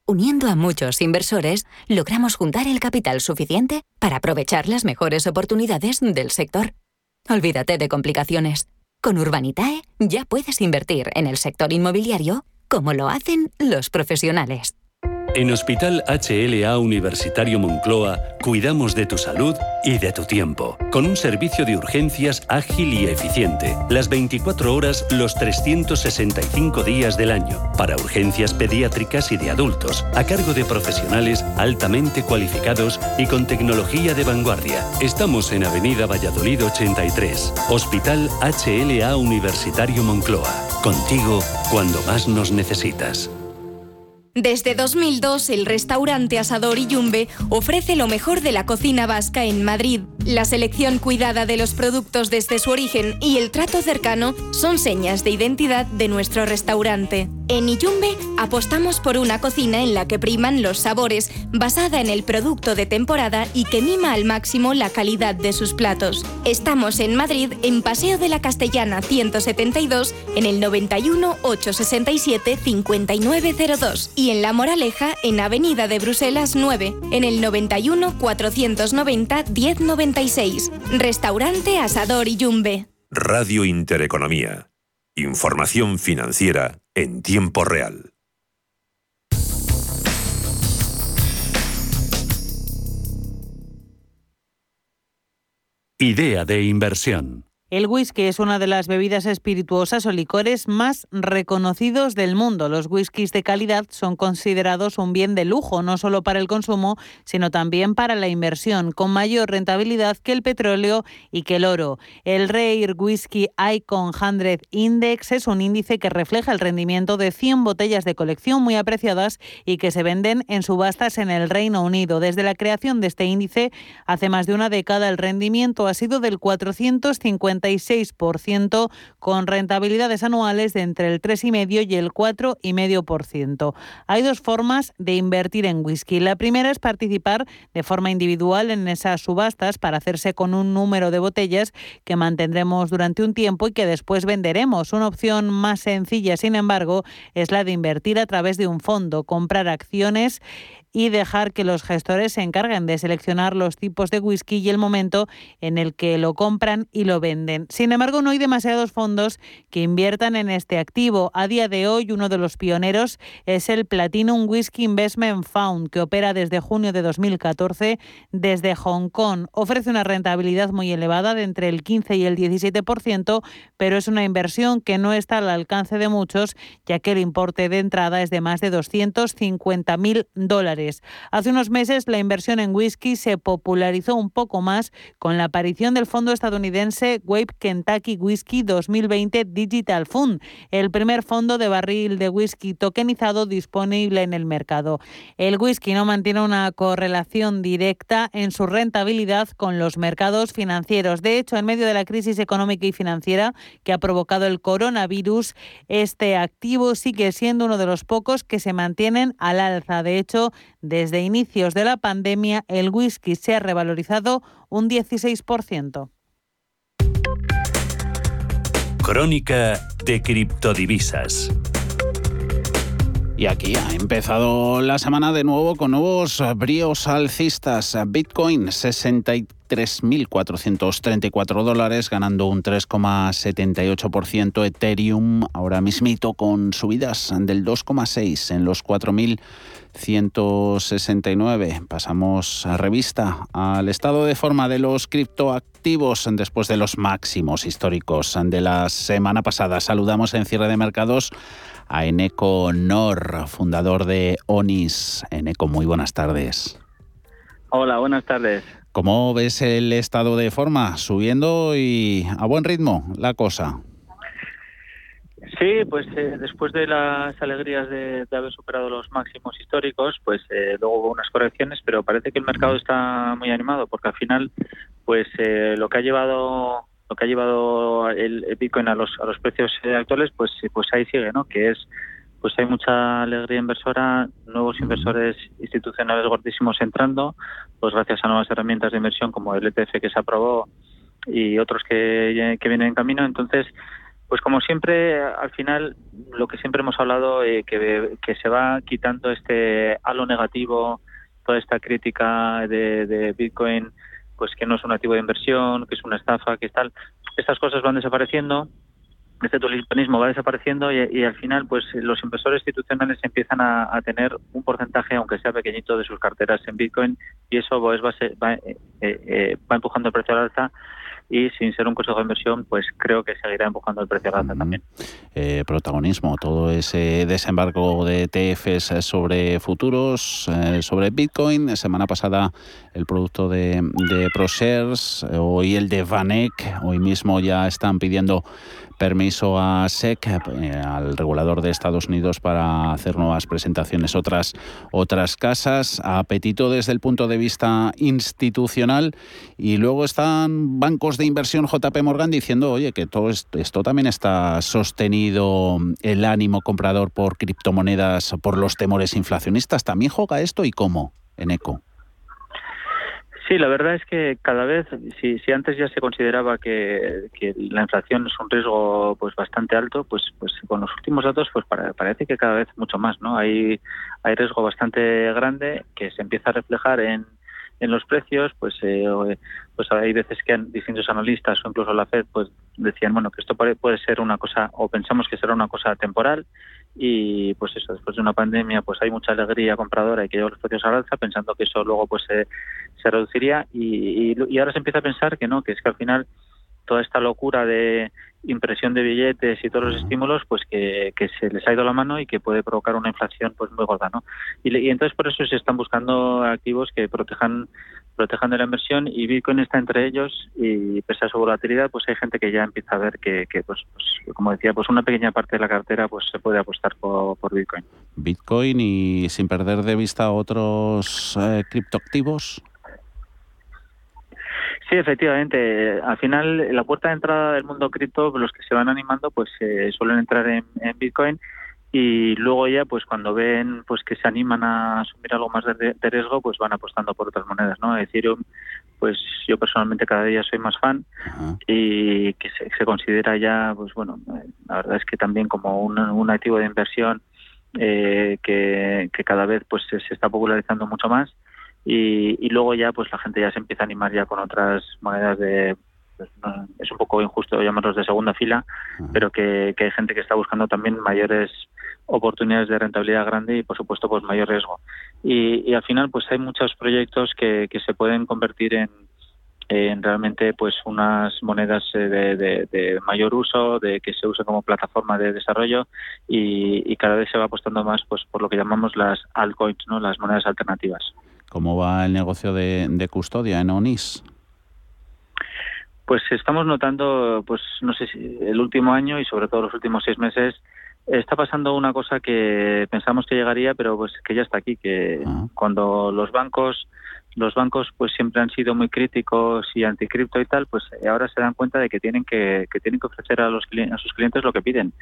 Uniendo a muchos inversores, logramos juntar el capital suficiente para aprovechar las mejores oportunidades del sector. Olvídate de complicaciones. Con Urbanitae ya puedes invertir en el sector inmobiliario como lo hacen los profesionales. En Hospital HLA Universitario Moncloa cuidamos de tu salud y de tu tiempo, con un servicio de urgencias ágil y eficiente, las 24 horas los 365 días del año, para urgencias pediátricas y de adultos, a cargo de profesionales altamente cualificados y con tecnología de vanguardia. Estamos en Avenida Valladolid 83, Hospital HLA Universitario Moncloa, contigo cuando más nos necesitas. Desde 2002, el restaurante Asador Yumbe ofrece lo mejor de la cocina vasca en Madrid. La selección cuidada de los productos desde su origen y el trato cercano son señas de identidad de nuestro restaurante. En Iyumbe apostamos por una cocina en la que priman los sabores, basada en el producto de temporada y que mima al máximo la calidad de sus platos. Estamos en Madrid, en Paseo de la Castellana 172, en el 91 867 5902 y en La Moraleja, en Avenida de Bruselas 9, en el 91 490 1096. Restaurante Asador y Yumbe. Radio Intereconomía. Información financiera en tiempo real. Idea de inversión. El whisky es una de las bebidas espirituosas o licores más reconocidos del mundo. Los whiskies de calidad son considerados un bien de lujo, no solo para el consumo, sino también para la inversión, con mayor rentabilidad que el petróleo y que el oro. El Rare Whisky Icon 100 Index es un índice que refleja el rendimiento de 100 botellas de colección muy apreciadas y que se venden en subastas en el Reino Unido. Desde la creación de este índice, hace más de una década, el rendimiento ha sido del 450 56% con rentabilidades anuales de entre el 3,5 y el 4,5%. Hay dos formas de invertir en whisky. La primera es participar de forma individual en esas subastas para hacerse con un número de botellas que mantendremos durante un tiempo y que después venderemos. Una opción más sencilla, sin embargo, es la de invertir a través de un fondo, comprar acciones y dejar que los gestores se encarguen de seleccionar los tipos de whisky y el momento en el que lo compran y lo venden. Sin embargo, no hay demasiados fondos que inviertan en este activo. A día de hoy, uno de los pioneros es el Platinum Whisky Investment Fund, que opera desde junio de 2014 desde Hong Kong. Ofrece una rentabilidad muy elevada de entre el 15 y el 17%, pero es una inversión que no está al alcance de muchos, ya que el importe de entrada es de más de 250.000 dólares. Hace unos meses la inversión en whisky se popularizó un poco más con la aparición del fondo estadounidense Wave Kentucky Whisky 2020 Digital Fund, el primer fondo de barril de whisky tokenizado disponible en el mercado. El whisky no mantiene una correlación directa en su rentabilidad con los mercados financieros. De hecho, en medio de la crisis económica y financiera que ha provocado el coronavirus, este activo sigue siendo uno de los pocos que se mantienen al alza. De hecho, desde inicios de la pandemia, el whisky se ha revalorizado un 16%. Crónica de criptodivisas. Y aquí ha empezado la semana de nuevo con nuevos bríos alcistas. Bitcoin 63.434 dólares, ganando un 3,78%. Ethereum ahora mismito con subidas del 2,6 en los 4.169. Pasamos a revista al estado de forma de los criptoactivos después de los máximos históricos de la semana pasada. Saludamos en cierre de mercados a Eneco Nor, fundador de ONIS. Eneco, muy buenas tardes. Hola, buenas tardes. ¿Cómo ves el estado de forma? ¿Subiendo y a buen ritmo la cosa? Sí, pues eh, después de las alegrías de, haber superado los máximos históricos, pues eh, luego hubo unas correcciones, pero parece que el mercado está muy animado porque al final, pues eh, lo que ha llevado lo que ha llevado el, Bitcoin a los, a los precios eh, actuales, pues, pues ahí sigue, ¿no? Que es, pues hay mucha alegría inversora, nuevos inversores institucionales gordísimos entrando, pues gracias a nuevas herramientas de inversión como el ETF que se aprobó y otros que, que vienen en camino. Entonces, pues como siempre, al final, lo que siempre hemos hablado, eh, que, que se va quitando este halo negativo, toda esta crítica de, de Bitcoin pues que no es un activo de inversión, que es una estafa, que tal. Estas cosas van desapareciendo, este tulipanismo va desapareciendo y, al final pues los inversores institucionales empiezan a, tener un porcentaje, aunque sea pequeñito, de sus carteras en Bitcoin y eso pues, va, va, eh, eh, va empujando el precio al alza y sin ser un consejo de inversión, pues creo que seguirá empujando el precio de también. Eh, protagonismo, todo ese desembarco de ETFs sobre futuros, eh, sobre Bitcoin. Semana pasada el producto de, de ProShares, hoy el de Vanek, hoy mismo ya están pidiendo permiso a SEC, eh, al regulador de Estados Unidos, para hacer nuevas presentaciones. Otras, otras casas, apetito desde el punto de vista institucional. Y luego están bancos de inversión JP Morgan diciendo, oye, que todo esto, esto también está sostenido el ánimo comprador por criptomonedas, por los temores inflacionistas. ¿También juega esto y cómo en ECO? Sí, la verdad es que cada vez, si, si antes ya se consideraba que, la inflación es un riesgo pues bastante alto, pues pues con los últimos datos pues parece que cada vez mucho más, ¿no? Hay hay riesgo bastante grande que se empieza a reflejar en, en los precios, pues eh, pues hay veces que distintos analistas o incluso la Fed pues decían bueno que esto puede, ser una cosa o pensamos que será una cosa temporal y pues eso después de una pandemia pues hay mucha alegría compradora y que lleva los precios al alza pensando que eso luego pues se, se reduciría. Y, y, ahora se empieza a pensar que no que es que al final toda esta locura de impresión de billetes y todos los estímulos pues que, que, se les ha ido la mano y que puede provocar una inflación pues muy gorda no y, y entonces por eso se están buscando activos que protejan protejan de la inversión y Bitcoin está entre ellos y pese a su volatilidad pues hay gente que ya empieza a ver que, pues, pues, como decía pues una pequeña parte de la cartera pues se puede apostar por, Bitcoin. Bitcoin y sin perder de vista otros eh, criptoactivos. Sí, efectivamente. Al final, la puerta de entrada del mundo cripto, los que se van animando, pues eh, suelen entrar en, Bitcoin y luego ya, pues cuando ven pues que se animan a asumir algo más de, riesgo, pues van apostando por otras monedas, ¿no? Ethereum, pues yo personalmente cada día soy más fan y que se, considera ya, pues bueno, la verdad es que también como un, activo de inversión eh, que, cada vez pues se está popularizando mucho más y, luego ya pues la gente ya se empieza a animar ya con otras monedas de pues, es un poco injusto llamarlos de segunda fila pero que, hay gente que está buscando también mayores oportunidades de rentabilidad grande y por supuesto pues mayor riesgo y, al final pues hay muchos proyectos que, que se pueden convertir en, en realmente pues unas monedas eh, de, de, mayor uso, de que se use como plataforma de desarrollo y, y, cada vez se va apostando más pues por lo que llamamos las altcoins, ¿no? las monedas alternativas. ¿Cómo va el negocio de, custodia en ONIS? Pues estamos notando, pues no sé si el último año y sobre todo los últimos seis meses está pasando una cosa que pensamos que llegaría, pero pues que ya está aquí, que ah. cuando los bancos los bancos pues siempre han sido muy críticos y anticripto y tal, pues ahora se dan cuenta de que tienen que, que tienen que ofrecer a los a sus clientes lo que piden.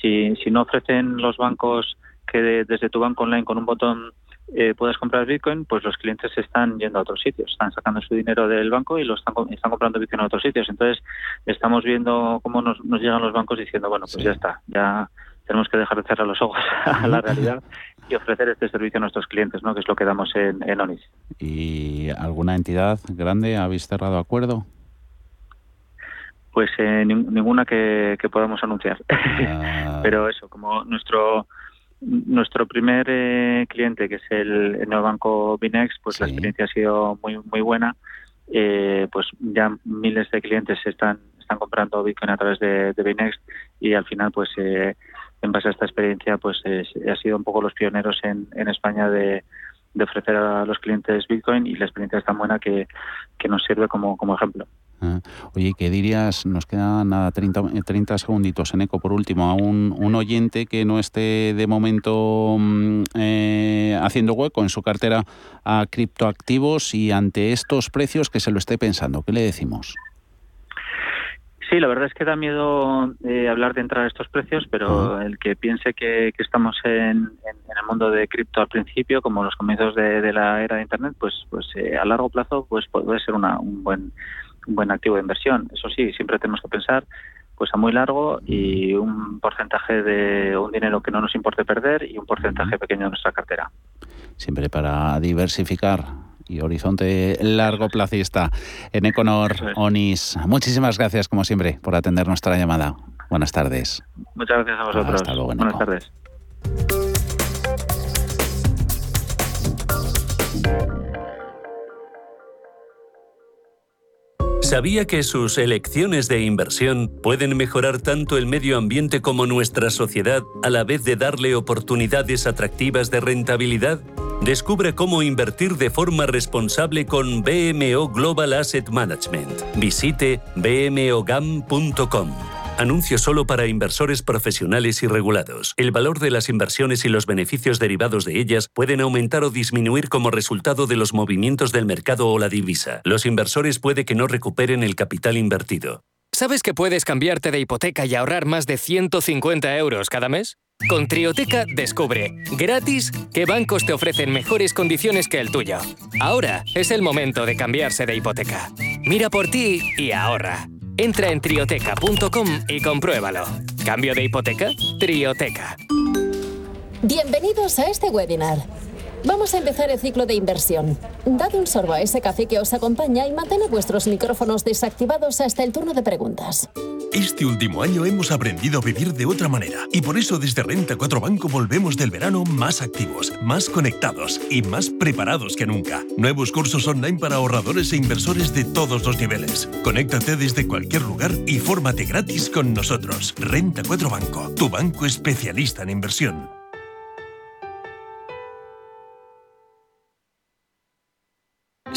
Si, si no ofrecen los bancos que desde tu banco online con un botón eh, puedas comprar Bitcoin, pues los clientes están yendo a otros sitios, están sacando su dinero del banco y lo están, están comprando Bitcoin a otros sitios. Entonces, estamos viendo cómo nos, llegan los bancos diciendo, bueno, pues ya está, ya tenemos que dejar de cerrar los ojos a la realidad y ofrecer este servicio a nuestros clientes, ¿no? que es lo que damos en, ONIS. ¿Y alguna entidad grande habéis cerrado acuerdo? Pues eh, ninguna que, podamos anunciar. Ah. Pero eso, como nuestro nuestro primer eh, cliente, que es el, el banco Binex, pues la experiencia ha sido muy muy buena. Eh, pues ya miles de clientes están están comprando Bitcoin a través de, de Binex y al final, pues eh, en base a esta experiencia, pues ha sido un poco los pioneros en, en España de, de ofrecer a los clientes Bitcoin y la experiencia es tan buena que, que nos sirve como, como ejemplo. Ah, oye, ¿qué dirías? Nos quedan nada 30, 30 segunditos en eco por último a un, un oyente que no esté de momento mm, eh, haciendo hueco en su cartera a criptoactivos y ante estos precios que se lo esté pensando. ¿Qué le decimos? Sí, la verdad es que da miedo eh, hablar de entrar a estos precios, pero el que piense que, estamos en, el mundo de cripto al principio, como los comienzos de, la era de Internet, pues, pues eh, a largo plazo pues puede ser una, un buen un buen activo de inversión. Eso sí, siempre tenemos que pensar pues a muy largo y un porcentaje de un dinero que no nos importe perder y un porcentaje pequeño de nuestra cartera. Siempre para diversificar y horizonte largo placista. En Econor, Onis, muchísimas gracias como siempre por atender nuestra llamada. Buenas tardes. Muchas gracias a vosotros. Hasta luego. Buenas tardes. ¿Sabía que sus elecciones de inversión pueden mejorar tanto el medio ambiente como nuestra sociedad a la vez de darle oportunidades atractivas de rentabilidad? Descubre cómo invertir de forma responsable con BMO Global Asset Management. Visite bmogam.com. Anuncio solo para inversores profesionales y regulados. El valor de las inversiones y los beneficios derivados de ellas pueden aumentar o disminuir como resultado de los movimientos del mercado o la divisa. Los inversores puede que no recuperen el capital invertido. ¿Sabes que puedes cambiarte de hipoteca y ahorrar más de 150 euros cada mes? Con Trioteca descubre gratis qué bancos te ofrecen mejores condiciones que el tuyo. Ahora es el momento de cambiarse de hipoteca. Mira por ti y ahorra. Entra en trioteca.com y compruébalo. ¿Cambio de hipoteca? Trioteca. Bienvenidos a este webinar. Vamos a empezar el ciclo de inversión. Dad un sorbo a ese café que os acompaña y mantened vuestros micrófonos desactivados hasta el turno de preguntas. Este último año hemos aprendido a vivir de otra manera y por eso desde Renta 4 Banco volvemos del verano más activos, más conectados y más preparados que nunca. Nuevos cursos online para ahorradores e inversores de todos los niveles. Conéctate desde cualquier lugar y fórmate gratis con nosotros. Renta 4 Banco, tu banco especialista en inversión.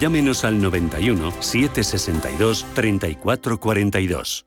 llámenos al 91 762 3442.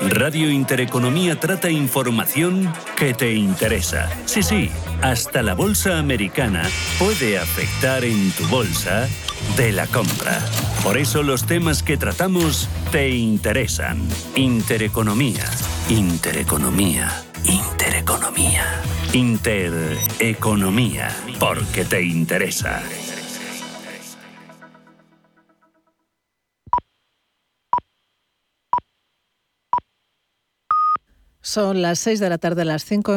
Radio Intereconomía trata información que te interesa. Sí, sí, hasta la bolsa americana puede afectar en tu bolsa de la compra. Por eso los temas que tratamos te interesan. Intereconomía, intereconomía, intereconomía, intereconomía, porque te interesa. Son las 6 de la tarde, las 5